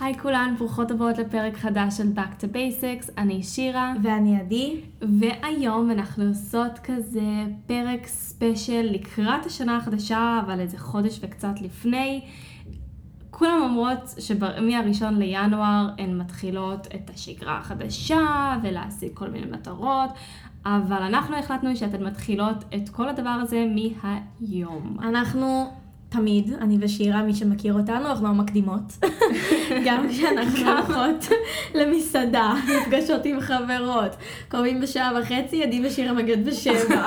היי כולן, ברוכות הבאות לפרק חדש של Back to Basics, אני שירה. ואני עדי. והיום אנחנו עושות כזה פרק ספיישל לקראת השנה החדשה, אבל איזה חודש וקצת לפני. כולם אומרות שמהראשון לינואר הן מתחילות את השגרה החדשה ולהשיג כל מיני מטרות, אבל אנחנו החלטנו שאתן מתחילות את כל הדבר הזה מהיום. אנחנו תמיד, אני ושירה, מי שמכיר אותנו, אנחנו המקדימות. גם כשאנחנו הולכות למסעדה, נפגשות עם חברות, קוראים בשעה וחצי, עדי ושירה מגיעות בשבע.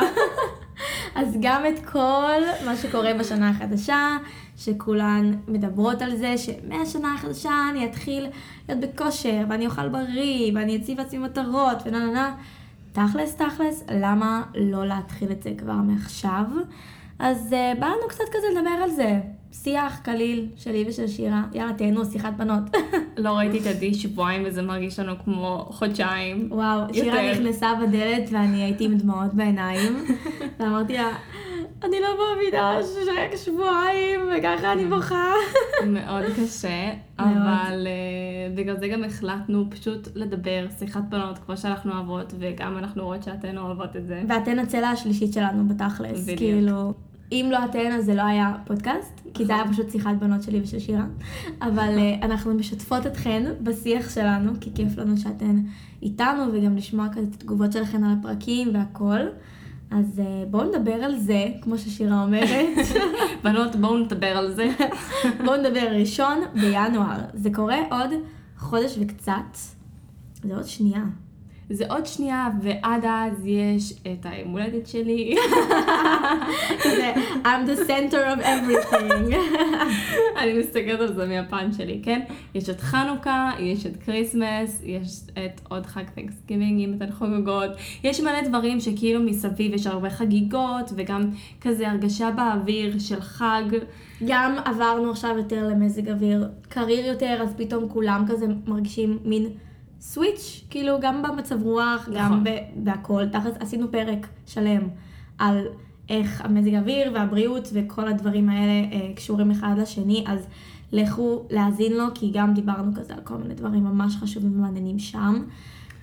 אז גם את כל מה שקורה בשנה החדשה, שכולן מדברות על זה, שמהשנה החדשה אני אתחיל להיות בכושר, ואני אוכל בריא, ואני אציב לעצמי מטרות, ונה נה נה. תכלס, תכלס, למה לא להתחיל את זה כבר מעכשיו? אז uh, בא לנו קצת כזה לדבר על זה. שיח קליל שלי ושל שירה. יאללה, תהנו, שיחת בנות. לא ראיתי את עדי שבועיים וזה מרגיש לנו כמו חודשיים. וואו, יותר. שירה נכנסה בדלת ואני הייתי עם דמעות בעיניים. ואמרתי לה, אני לא מאמינה שרק שבועיים, וככה אני בוכה. מאוד קשה, אבל uh, בגלל זה גם החלטנו פשוט לדבר, שיחת בנות, כמו שאנחנו אוהבות, וגם אנחנו רואות שאתן אוהבות את זה. ואתן הצלע השלישית שלנו בתכלס. כאילו, אם לא אתן, אז זה לא היה פודקאסט, כי זה היה נכון. פשוט שיחת בנות שלי ושל שירה. אבל uh, אנחנו משתפות אתכן בשיח שלנו, כי כיף לנו שאתן איתנו, וגם לשמוע כזה את התגובות שלכן על הפרקים והכל. אז uh, בואו נדבר על זה, כמו ששירה אומרת. בנות, בואו נדבר על זה. בואו נדבר ראשון בינואר. זה קורה עוד חודש וקצת. זה עוד שנייה. זה עוד שנייה, ועד אז יש את היום הולדת שלי. זה I'm the center of everything. אני מסתכלת על זה מהפן שלי, כן? יש את חנוכה, יש את Christmas, יש את עוד חג Thanksgiving, אם אתן חוגגות. יש מלא דברים שכאילו מסביב יש הרבה חגיגות, וגם כזה הרגשה באוויר של חג. גם עברנו עכשיו יותר למזג אוויר קריר יותר, אז פתאום כולם כזה מרגישים מין... סוויץ', כאילו גם במצב רוח, נכון. גם בהכל. תכלס עשינו פרק שלם על איך המזג האוויר והבריאות וכל הדברים האלה אה, קשורים אחד לשני, אז לכו להאזין לו, כי גם דיברנו כזה על כל מיני דברים ממש חשובים ומעניינים שם.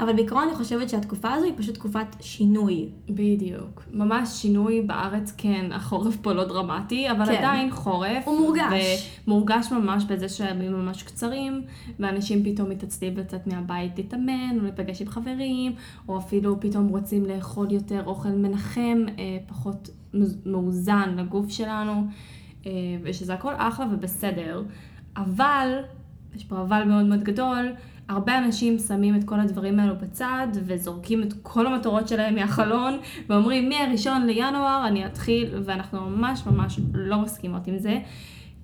אבל בעיקרון אני חושבת שהתקופה הזו היא פשוט תקופת שינוי. בדיוק. ממש שינוי בארץ, כן, החורף פה לא דרמטי, אבל כן. עדיין חורף. הוא מורגש. ומורגש ממש בזה שהימים ממש קצרים, ואנשים פתאום מתעצלים לצאת מהבית להתאמן, או להיפגש עם חברים, או אפילו פתאום רוצים לאכול יותר אוכל מנחם, אה, פחות מאוזן לגוף שלנו, אה, ושזה הכל אחלה ובסדר. אבל, יש פה אבל מאוד מאוד גדול, הרבה אנשים שמים את כל הדברים האלו בצד וזורקים את כל המטרות שלהם מהחלון ואומרים מהראשון לינואר אני אתחיל ואנחנו ממש ממש לא מסכימות עם זה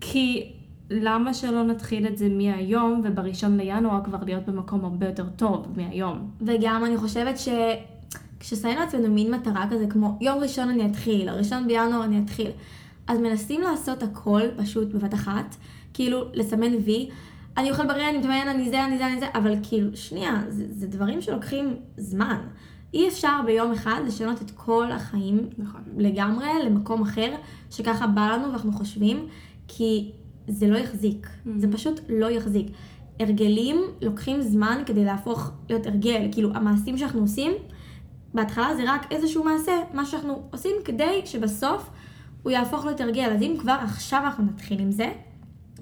כי למה שלא נתחיל את זה מהיום ובראשון לינואר כבר להיות במקום הרבה יותר טוב מהיום. וגם אני חושבת ש... כששמים לעצמנו מין מטרה כזה כמו יום ראשון אני אתחיל, הראשון בינואר אני אתחיל, אז מנסים לעשות הכל פשוט בבת אחת, כאילו לסמן וי. אני אוכל בריא, אני מתאמן, אני זה, אני זה, אני זה, אבל כאילו, שנייה, זה, זה דברים שלוקחים זמן. אי אפשר ביום אחד לשנות את כל החיים נכון. לגמרי למקום אחר, שככה בא לנו ואנחנו חושבים, כי זה לא יחזיק. Mm-hmm. זה פשוט לא יחזיק. הרגלים לוקחים זמן כדי להפוך להיות הרגל. כאילו, המעשים שאנחנו עושים, בהתחלה זה רק איזשהו מעשה, מה שאנחנו עושים כדי שבסוף הוא יהפוך להיות הרגל. אז אם כבר עכשיו אנחנו נתחיל עם זה,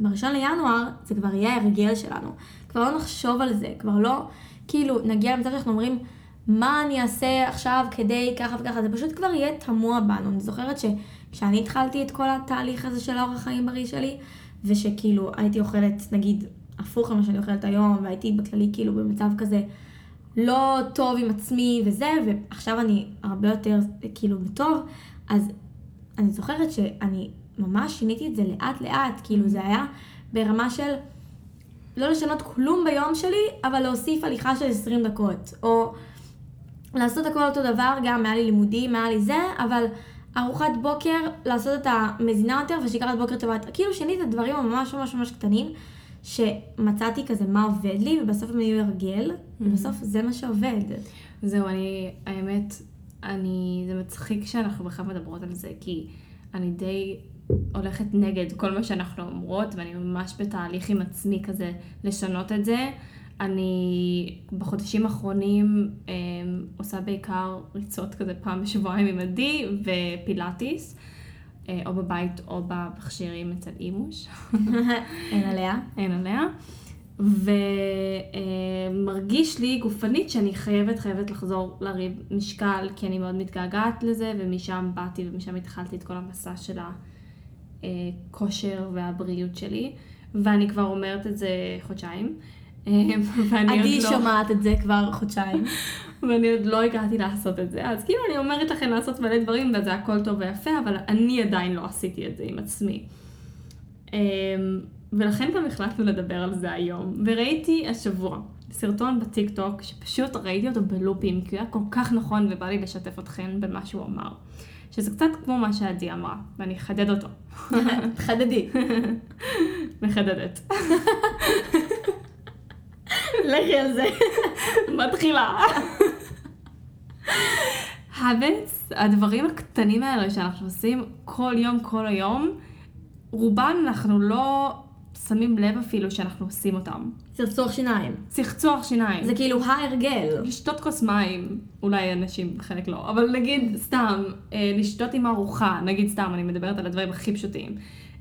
בראשון לינואר זה כבר יהיה הרגל שלנו. כבר לא נחשוב על זה, כבר לא, כאילו, נגיע למצב שאנחנו אומרים, מה אני אעשה עכשיו כדי ככה וככה, זה פשוט כבר יהיה תמוה בנו. אני זוכרת שכשאני התחלתי את כל התהליך הזה של האורח חיים בריא שלי, ושכאילו הייתי אוכלת, נגיד, הפוך ממה שאני אוכלת היום, והייתי בכללי כאילו במצב כזה לא טוב עם עצמי וזה, ועכשיו אני הרבה יותר כאילו בטוב, אז אני זוכרת שאני ממש שיניתי את זה לאט לאט, כאילו זה היה ברמה של לא לשנות כלום ביום שלי, אבל להוסיף הליכה של 20 דקות, או לעשות הכל אותו דבר, גם היה לי לימודים, היה לי זה, אבל ארוחת בוקר, לעשות את המזינה יותר ושגרת בוקר טובה, כאילו שיניתי את הדברים הממש ממש ממש קטנים, שמצאתי כזה מה עובד לי, ובסוף הם היו הרגל, mm-hmm. ובסוף זה מה שעובד. זהו, אני, האמת, אני, זה מצחיק שאנחנו בכלל מדברות על זה, כי אני די הולכת נגד כל מה שאנחנו אומרות, ואני ממש בתהליך עם עצמי כזה לשנות את זה. אני בחודשים האחרונים אה, עושה בעיקר ריצות כזה פעם בשבועיים עם עדי ופילאטיס, אה, או בבית או במכשירים אצל אימוש. אין עליה. אין עליה. ומרגיש לי גופנית שאני חייבת, חייבת לחזור להריב משקל, כי אני מאוד מתגעגעת לזה, ומשם באתי ומשם התחלתי את כל המסע של הכושר והבריאות שלי, ואני כבר אומרת את זה חודשיים. עדי לא- שומעת את זה כבר חודשיים. ואני עוד לא הגעתי לעשות את זה, אז כאילו אני אומרת לכם לעשות מלא דברים, וזה הכל טוב ויפה, אבל אני עדיין לא עשיתי את זה עם עצמי. אמ, ולכן גם החלטנו לדבר על זה היום. וראיתי השבוע סרטון בטיק טוק, שפשוט ראיתי אותו בלופים, כי הוא היה כל כך נכון ובא לי לשתף אתכם במה שהוא אמר. שזה קצת כמו מה שעדי אמרה, ואני אחדד אותו. חדדי. מחדדת. לכי על זה. מתחילה. habits, הדברים הקטנים האלה שאנחנו עושים כל יום, כל היום, רובם אנחנו לא שמים לב אפילו שאנחנו עושים אותם. צחצוח שיניים. צחצוח שיניים. זה כאילו ההרגל. לשתות כוס מים, אולי אנשים, חלק לא, אבל נגיד סתם, אה, לשתות עם ארוחה, נגיד סתם, אני מדברת על הדברים הכי פשוטים.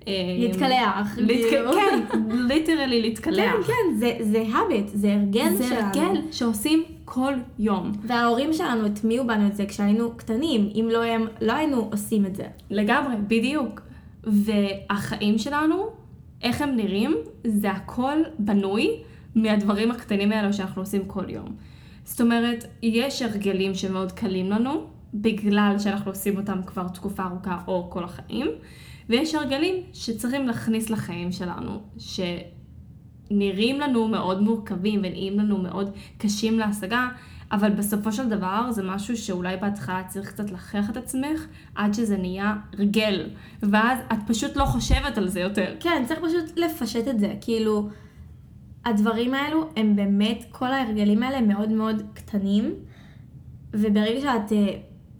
אה, להתקלח. להתק-. כן, ליטרלי להתקלח. כן, כן, זה- זה habit, זה הרגל זה שלנו. הרגל שעושים כל יום. וההורים שלנו הטמיעו בנו את זה כשהיינו קטנים, אם לא הם, לא היינו עושים את זה. לגמרי, בדיוק. והחיים שלנו, איך הם נראים, זה הכל בנוי מהדברים הקטנים האלו שאנחנו עושים כל יום. זאת אומרת, יש הרגלים שמאוד קלים לנו, בגלל שאנחנו עושים אותם כבר תקופה ארוכה או כל החיים, ויש הרגלים שצריכים להכניס לחיים שלנו, שנראים לנו מאוד מורכבים ונראים לנו מאוד קשים להשגה, אבל בסופו של דבר זה משהו שאולי בהתחלה צריך קצת להכריח את עצמך עד שזה נהיה הרגל, ואז את פשוט לא חושבת על זה יותר. כן, צריך פשוט לפשט את זה. כאילו, הדברים האלו הם באמת, כל ההרגלים האלה מאוד מאוד קטנים, וברגע שאת אה,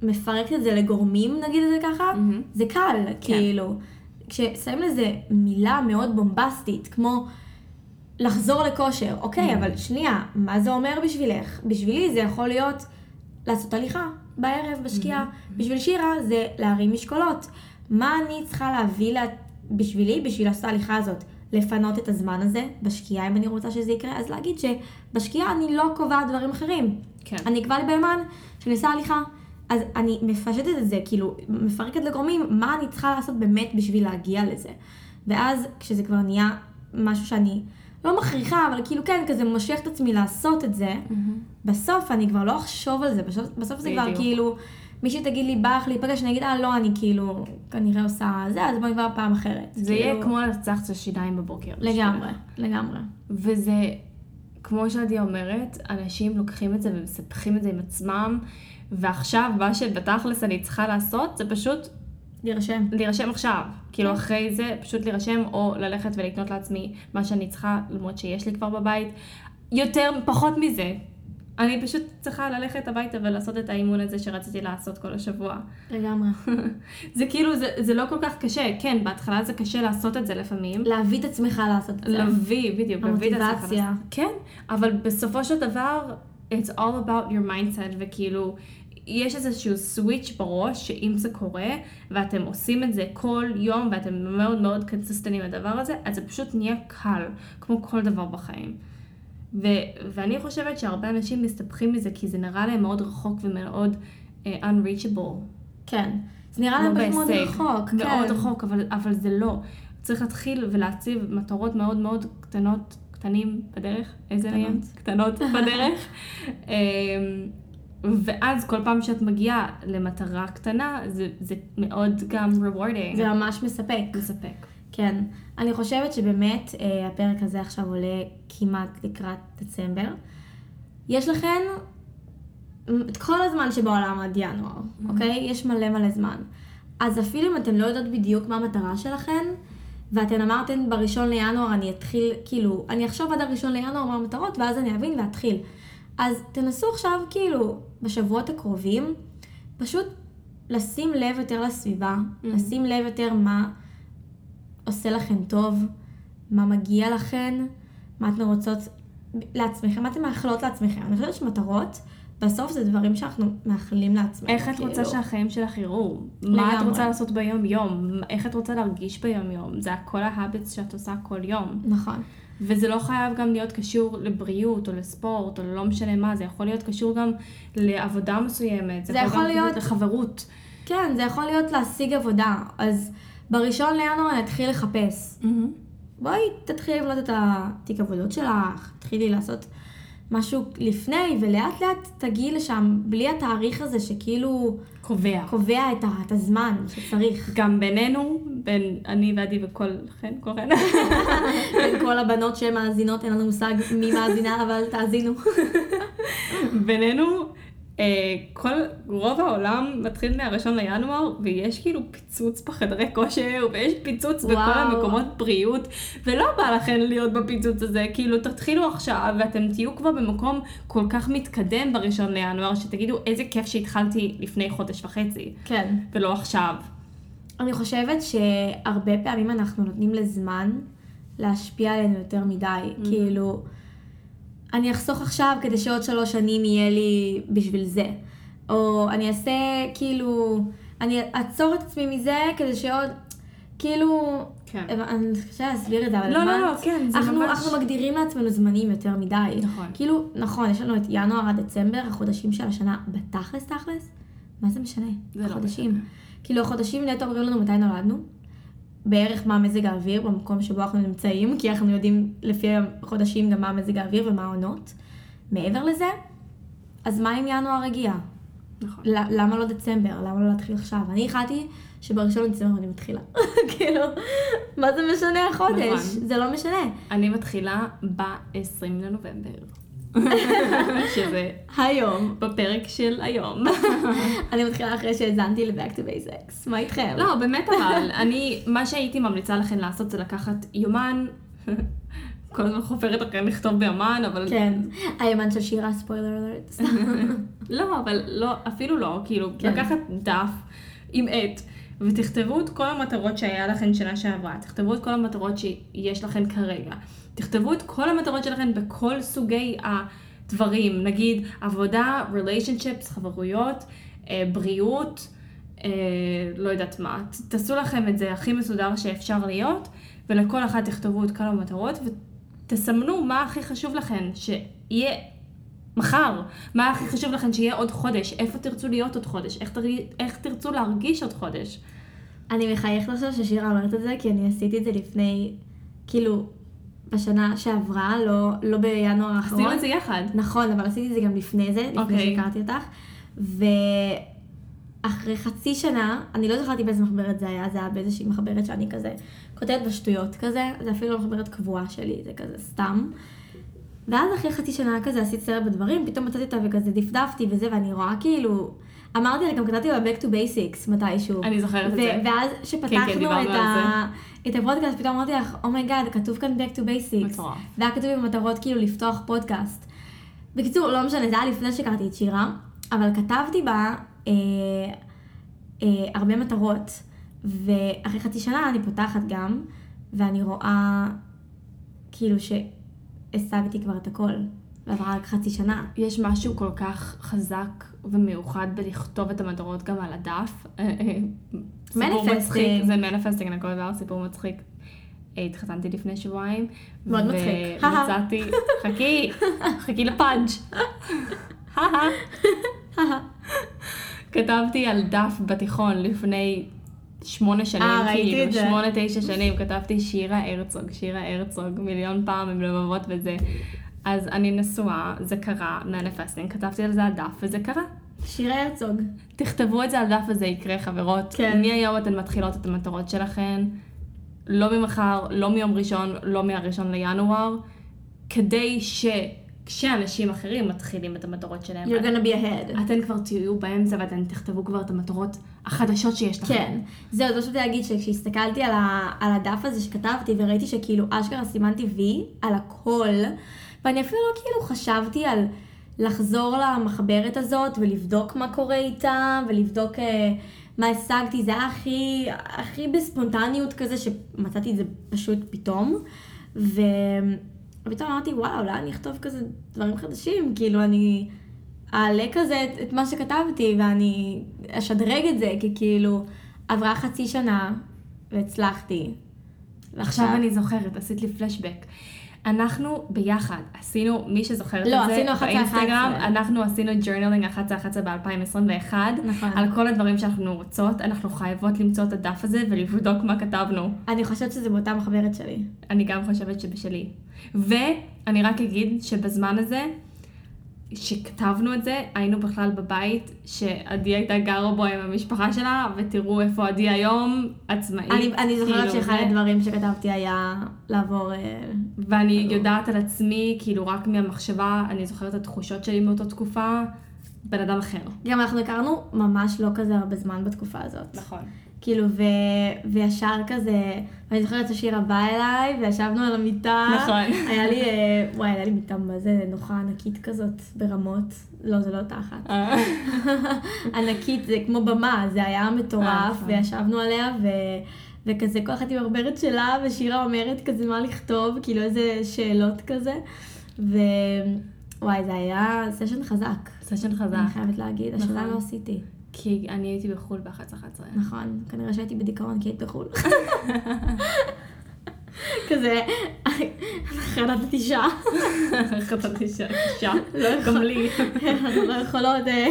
מפרקת את זה לגורמים, נגיד את זה ככה, מהמם. זה קל, כאילו. כששמים לזה מילה מאוד בומבסטית, כמו לחזור לכושר, אוקיי, אבל שנייה, מה זה אומר בשבילך? בשבילי זה יכול להיות לעשות הליכה בערב, בשקיעה. בשביל שירה זה להרים משקולות. מה אני צריכה להביא לה... בשבילי, בשביל לעשות ההליכה הזאת? לפנות את הזמן הזה בשקיעה אם אני רוצה שזה יקרה, אז להגיד שבשקיעה אני לא קובעת דברים אחרים. כן. אני אקבע לי ביומן שאני עושה הליכה. אז אני מפשטת את זה, כאילו, מפרקת לגורמים, מה אני צריכה לעשות באמת בשביל להגיע לזה. ואז כשזה כבר נהיה משהו שאני לא מכריחה, אבל כאילו כן, כזה מושך את עצמי לעשות את זה, בסוף אני כבר לא אחשוב על זה, בסוף, בסוף זה כבר. כאילו, מישהי תגיד לי, בא לך להיפגש, אני אגיד, אה, לא, אני כאילו, כנראה עושה זה, אז בואי כבר פעם אחרת. זה יהיה כאילו, כמו לצחת של שיניים בבוקר. לגמרי, בשבילך. לגמרי. וזה, כמו שעדי אומרת, אנשים לוקחים את זה ומספחים את זה עם עצמם, ועכשיו מה שבתכלס אני צריכה לעשות זה פשוט להירשם. להירשם עכשיו. כאילו כן. אחרי זה פשוט להירשם או ללכת ולקנות לעצמי מה שאני צריכה, למרות שיש לי כבר בבית. יותר, פחות מזה. אני פשוט צריכה ללכת הביתה ולעשות את האימון הזה שרציתי לעשות כל השבוע. לגמרי. זה כאילו, זה, זה לא כל כך קשה. כן, בהתחלה זה קשה לעשות את זה לפעמים. להביא את עצמך לעשות את זה. להביא, בדיוק. המוטיבציה. כן, אבל בסופו של דבר, it's all about your mindset, וכאילו, יש איזשהו סוויץ' בראש, שאם זה קורה, ואתם עושים את זה כל יום, ואתם מאוד מאוד קונסיסטנטים לדבר הזה, אז זה פשוט נהיה קל, כמו כל דבר בחיים. ו- ואני חושבת שהרבה אנשים מסתבכים מזה, כי זה נראה להם מאוד רחוק ומאוד uh, unreachable. כן. זה נראה להם כמו פשוט מאוד. רחוק. כן. מאוד רחוק, אבל, אבל זה לא. צריך להתחיל ולהציב מטרות מאוד מאוד קטנות, קטנים בדרך, איזה קטנות. קטנות בדרך. ואז כל פעם שאת מגיעה למטרה קטנה, זה, זה מאוד גם rewarding. זה ממש מספק. מספק. כן. אני חושבת שבאמת אה, הפרק הזה עכשיו עולה כמעט לקראת דצמבר. יש לכן את כל הזמן שבעולם עד ינואר, אוקיי? יש מלא מלא זמן. אז אפילו אם אתן לא יודעות בדיוק מה המטרה שלכן, ואתן אמרתן בראשון לינואר אני אתחיל, כאילו, אני אחשוב עד הראשון לינואר מה המטרות, ואז אני אבין ואתחיל. אז תנסו עכשיו, כאילו, בשבועות הקרובים, פשוט לשים לב יותר לסביבה, Mhm. לשים לב יותר מה, עושה לכן טוב, מה מגיע לכן, מה אתן רוצות לעצמכם, מה אתן מאחלות לעצמכם. אני חושבת שמטרות, בסוף זה דברים שאנחנו מאחלים לעצמנו. איך את רוצה כאילו. שהחיים שלך יראו? מה את. רוצה לעשות ביום-יום? איך את רוצה להרגיש ביום-יום? זה כל ההאביטס שאת עושה כל יום. נכון. וזה לא חייב גם להיות קשור לבריאות או לספורט או לא משנה מה, זה יכול להיות קשור גם לעבודה מסוימת. זה יכול גם להיות- לחברות. כן, זה יכול להיות להשיג עבודה. אז בראשון לינואר אני אתחיל לחפש. בואי תתחילי לבנות את התיק עבודות שלך, תתחילי לעשות משהו לפני, ולאט לאט תגיעי לשם, בלי התאריך הזה שכאילו קובע. קובע את, את הזמן שצריך. גם בינינו, בין אני ועדי וכל חן, כל חן, בין כל הבנות שמאזינות, אין לנו מושג מי מאזינה, אבל תאזינו. בינינו, אה, כל, רוב העולם מתחיל מהראשון לינואר, ויש כאילו פיצוץ בחדרי כושר, ויש פיצוץ בכל וואו. המקומות בריאות, ולא בא לכם להיות בפיצוץ הזה, כאילו תתחילו עכשיו, ואתם תהיו כבר במקום כל כך מתקדם בראשון לינואר, שתגידו איזה כיף שהתחלתי לפני חודש וחצי, כן. ולא עכשיו. אני חושבת שהרבה פעמים אנחנו נותנים לזמן להשפיע עלינו יותר מדי. כאילו, אני אחסוך עכשיו כדי שעוד שלוש שנים יהיה לי בשביל זה. או אני אעשה, כאילו, אני אעצור את עצמי מזה כדי שעוד, כאילו, כן. אני קשה להסביר את זה, אבל לא, לא, הבנת? לא, כן, זה אנחנו, ממש... אנחנו מגדירים לעצמנו זמנים יותר מדי. נכון. כאילו, נכון, יש לנו את ינואר עד דצמבר, החודשים של השנה, בתכלס תכלס, מה זה משנה? זה לא החודשים. משנה. כאילו, החודשים נטו אומרים לנו מתי נולדנו, בערך מה מזג האוויר במקום שבו אנחנו נמצאים, כי אנחנו יודעים לפי החודשים גם מה מזג האוויר ומה העונות. מעבר לזה, אז מה אם ינואר הגיע? נכון. למה לא דצמבר? למה לא להתחיל עכשיו? אני החלטתי שבראשון לדצמבר אני מתחילה. כאילו, מה זה משנה החודש? נכון. זה לא משנה. אני מתחילה ב-20 לנובמבר. שזה היום. בפרק של היום. אני מתחילה אחרי שהאזנתי ל-Back to Basics. מה איתכם? לא, באמת אבל, אני, מה שהייתי ממליצה לכם לעשות זה לקחת יומן, כל הזמן חופרת אחרי לכתוב ביומן, אבל... כן. הימן של שירה, ספוילר אלרט. לא, אבל לא, אפילו לא, כאילו, כן. לקחת דף עם עט, ותכתבו את כל המטרות שהיה לכם שנה שעברה, תכתבו את כל המטרות שיש לכם כרגע, תכתבו את כל המטרות שלכם בכל סוגי הדברים, נגיד עבודה, relationships, חברויות, אה, בריאות, אה, לא יודעת מה, תעשו לכם את זה הכי מסודר שאפשר להיות, ולכל אחת תכתבו את כל המטרות, ותסמנו מה הכי חשוב לכם, שיהיה מחר, מה הכי חשוב לכם שיהיה עוד חודש, איפה תרצו להיות עוד חודש, איך, תר... איך תרצו להרגיש עוד חודש. אני מחייכת עכשיו ששירה אומרת את זה, כי אני עשיתי את זה לפני, כאילו, בשנה שעברה, לא, לא בינואר האחרון. עשינו את זה יחד. נכון, אבל עשיתי את זה גם לפני זה, לפני אוקיי. שהכרתי אותך. ואחרי חצי שנה, אני לא זכרתי באיזה מחברת זה היה, זה היה באיזושהי מחברת שאני כזה כותבת בשטויות כזה, זה אפילו לא מחברת קבועה שלי, זה כזה סתם. ואז אחרי חצי שנה כזה עשיתי סדר בדברים, פתאום מצאתי אותה וכזה דפדפתי וזה, ואני רואה כאילו, אמרתי לה, גם כתבתי לה Back to Basics מתישהו. אני זוכרת את זה. ואז כן, שפתחנו דיברנו את, על ה... את הפודקאסט, פתאום אמרתי לך, oh my god, כתוב כאן Back to Basics. מטורף. והיה כתוב עם מטרות כאילו לפתוח פודקאסט. בקיצור, לא משנה, זה היה לפני שהכרתי את שירה, אבל כתבתי בה אה, אה, הרבה מטרות, ואחרי חצי שנה אני פותחת גם, ואני רואה כאילו שהשגתי כבר את הכל, ועברה רק חצי שנה. יש משהו כל כך חזק ומיוחד בלכתוב את המטרות גם על הדף. אה, אה. מצחיק, זה מניפסטינג, אני כל דבר סיפור מצחיק. אה, התחתנתי לפני שבועיים. מאוד מצחיק. ומצאתי, חכי, חכי לפאנץ'. כתבתי על דף בתיכון לפני שמונה שנים, אה, ראיתי כאילו. שמונה, תשע שנים, כתבתי שירה הרצוג, שירה הרצוג, מיליון פעם עם לבבות וזה. אז אני נשואה, זה קרה, מניפסטינג, כתבתי על זה על דף, וזה קרה. שירה הרצוג. תכתבו את זה על דף וזה יקרה, חברות. כן. מהיום אתן מתחילות את המטרות שלכן, לא ממחר, לא מיום ראשון, לא מהראשון לינואר, כדי שכשאנשים אחרים מתחילים את המטרות שלהם, You're gonna be ahead. אתן כבר תהיו באמצע ואתן תכתבו כבר את המטרות החדשות שיש לכם. כן. זהו, אז פשוט להגיד שכשהסתכלתי על, ה, על הדף הזה שכתבתי וראיתי שכאילו אשכרה סימנתי וי על הכל, ואני אפילו לא כאילו חשבתי על לחזור למחברת הזאת ולבדוק מה קורה איתה ולבדוק אה, מה השגתי, זה היה הכי, הכי בספונטניות כזה, שמצאתי את זה פשוט פתאום. ו... ופתאום אמרתי, וואו, אולי אני אכתוב כזה דברים חדשים, כאילו אני אעלה כזה את, את מה שכתבתי ואני אשדרג את זה, כי כאילו עברה חצי שנה והצלחתי. עכשיו אני זוכרת, עשית לי פלשבק. אנחנו ביחד עשינו, מי שזוכר את לא, זה, עשינו 11-11. באינסטגרם, אנחנו עשינו ג'ורנלינג 11-11 ב-2021, נכון. על כל הדברים שאנחנו רוצות, אנחנו חייבות למצוא את הדף הזה ולבדוק מה כתבנו. אני חושבת שזה באותה מחברת שלי. אני גם חושבת שבשלי. ואני רק אגיד שבזמן הזה, שכתבנו את זה, היינו בכלל בבית שעדי הייתה גרה בו עם המשפחה שלה, ותראו איפה עדי היום, עצמאית. אני, אני זוכרת כאילו, שאחד זה- הדברים שכתבתי היה לעבור... אה, ואני כאילו- יודעת על עצמי, כאילו רק מהמחשבה, אני זוכרת את התחושות שלי מאותה תקופה, בן אדם אחר. גם אנחנו הכרנו ממש לא כזה הרבה זמן בתקופה הזאת. נכון. כאילו, ו... וישר כזה, אני זוכרת ששירה באה אליי, וישבנו על המיטה. נכון. היה לי, אה, וואי, היה לי מיטה מה זה נוחה ענקית כזאת, ברמות. לא, זה לא תחת. ענקית, זה כמו במה, זה היה אה, מטורף, נכון. וישבנו עליה, ו... וכזה כל אחת עם הברברת שלה, ושירה אומרת כזה מה לכתוב, כאילו איזה שאלות כזה. ווואי, זה היה סשן חזק. סשן חזק. אני חייבת להגיד, השאלה נכון. לא עשיתי. כי אני הייתי בחו"ל ב-11-11. נכון, כנראה שהייתי בדיכאון כי היית בחו"ל. כזה, חרדתי שעה. שהאישה, לא יכול- גם לי. אנחנו לא יכולות אה,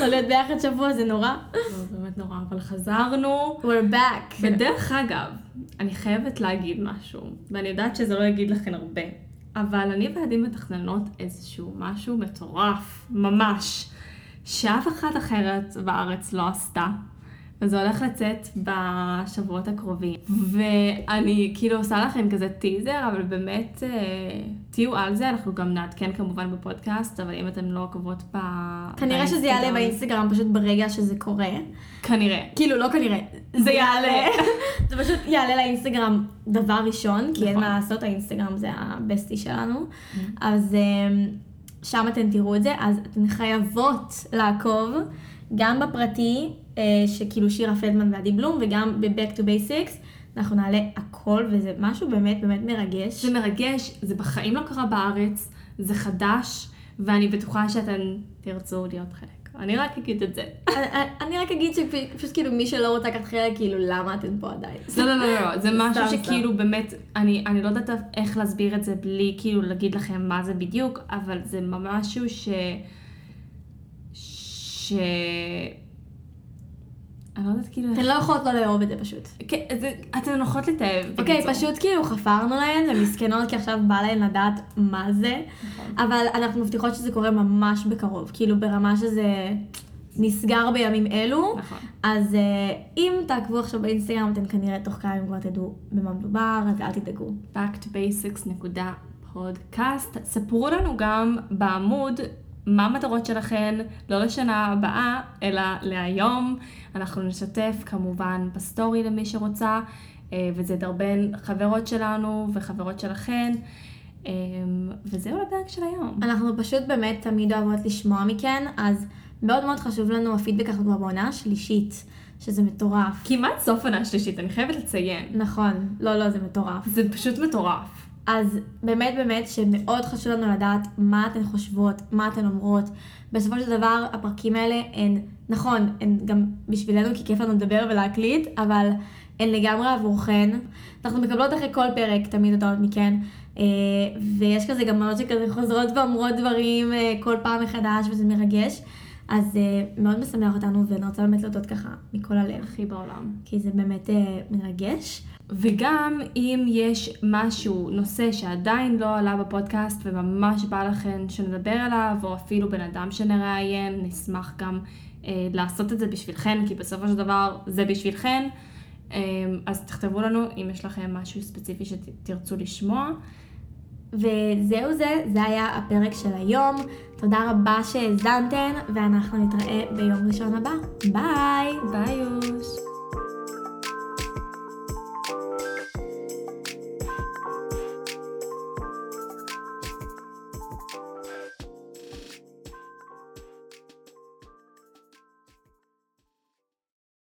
לא להיות ביחד שבוע, זה נורא. זה באמת נורא, אבל חזרנו. We're back. ודרך אגב, אני חייבת להגיד משהו, ואני יודעת שזה לא יגיד לכם הרבה, אבל אני ועדי מתכננות איזשהו משהו מטורף, ממש, שאף אחת אחרת בארץ לא עשתה. וזה הולך לצאת בשבועות הקרובים. ואני כאילו עושה לכם כזה טיזר, אבל באמת אה, תהיו על זה, אנחנו גם נעדכן כמובן בפודקאסט, אבל אם אתם לא עוקבות ב... כנראה שזה יעלה באינסטגרם- פשוט ברגע שזה קורה. כנראה. כאילו, לא כנראה, זה יעלה. זה פשוט יעלה לאינסטגרם דבר ראשון, כי אין נכון. מה לעשות, האינסטגרם זה הבסטי שלנו. אז אמ, שם אתן תראו את זה, אז אתן חייבות לעקוב, גם בפרטי, אה, שכאילו שירה פלדמן ועדי בלום, וגם ב-Back to Basics, אנחנו נעלה הכל, וזה משהו באמת באמת מרגש. זה מרגש, זה בחיים לא קרה בארץ, זה חדש, ואני בטוחה שאתן תרצו להיות חלק. אני רק אגיד את זה. אני- רק אגיד שפשוט כאילו מי שלא רוצה לקחת חלק, כאילו למה אתן פה עדיין? לא, לא, לא, לא, זה משהו שכאילו באמת, אני, אני לא יודעת איך להסביר את זה בלי כאילו להגיד לכם מה זה בדיוק, אבל זה משהו ש... ש... אני לא יודעת כאילו... אתן לא יכולות לא לאהוב את זה פשוט. כן, אתן נוחות לתאב. אוקיי. פשוט כאילו חפרנו להן, ומסכנות כי עכשיו בא להן לדעת מה זה, נכון. אבל אנחנו מבטיחות שזה קורה ממש בקרוב, כאילו ברמה שזה נסגר בימים אלו, נכון. אז אה, אם תעקבו עכשיו באינסטגרם, אתם כנראה תוך כמה ימים כבר תדעו במה מדובר, אז אל תדאגו. backtobasics.podcast. ספרו לנו גם בעמוד מה המטרות שלכן, לא לשנה הבאה, אלא להיום. אנחנו נשתף כמובן בסטורי למי שרוצה, אה, וזה דרבן חברות שלנו וחברות שלכן. אה, וזהו לפרק של היום. אנחנו פשוט באמת תמיד אוהבות לשמוע מכן, אז מאוד מאוד חשוב לנו הפידבק, אנחנו כבר בעונה השלישית, שזה מטורף. כמעט סוף עונה שלישית, אני חייבת לציין. נכון, לא, לא, זה מטורף. זה פשוט מטורף. אז באמת באמת שמאוד חשוב לנו לדעת מה אתן חושבות, מה אתן אומרות. בסופו של דבר הפרקים האלה הן, נכון, הן גם בשבילנו כי כיף לנו לדבר ולהקליט, אבל הן לגמרי עבורכן. אנחנו מקבלות אחרי כל פרק תמיד הודעות מכן, אה, ויש כזה גם מנות שכזה חוזרות ואומרות דברים אה, כל פעם מחדש וזה מרגש. אז אה, מאוד משמח אותנו ואני רוצה באמת להודות ככה מכל הלב, הכי בעולם. כי זה באמת מרגש. וגם אם יש משהו, נושא שעדיין לא עלה בפודקאסט וממש בא לכם שנדבר עליו, או אפילו בן אדם שנראיין, נשמח גם אה, לעשות את זה בשבילכן, כי בסופו של דבר זה בשבילכן. אה, אז תכתבו לנו אם יש לכם משהו ספציפי שתרצו לשמוע. וזהו זה, זה היה הפרק של היום. תודה רבה שהאזנתן, ואנחנו נתראה ביום ראשון הבא. ביי! ביי יוש!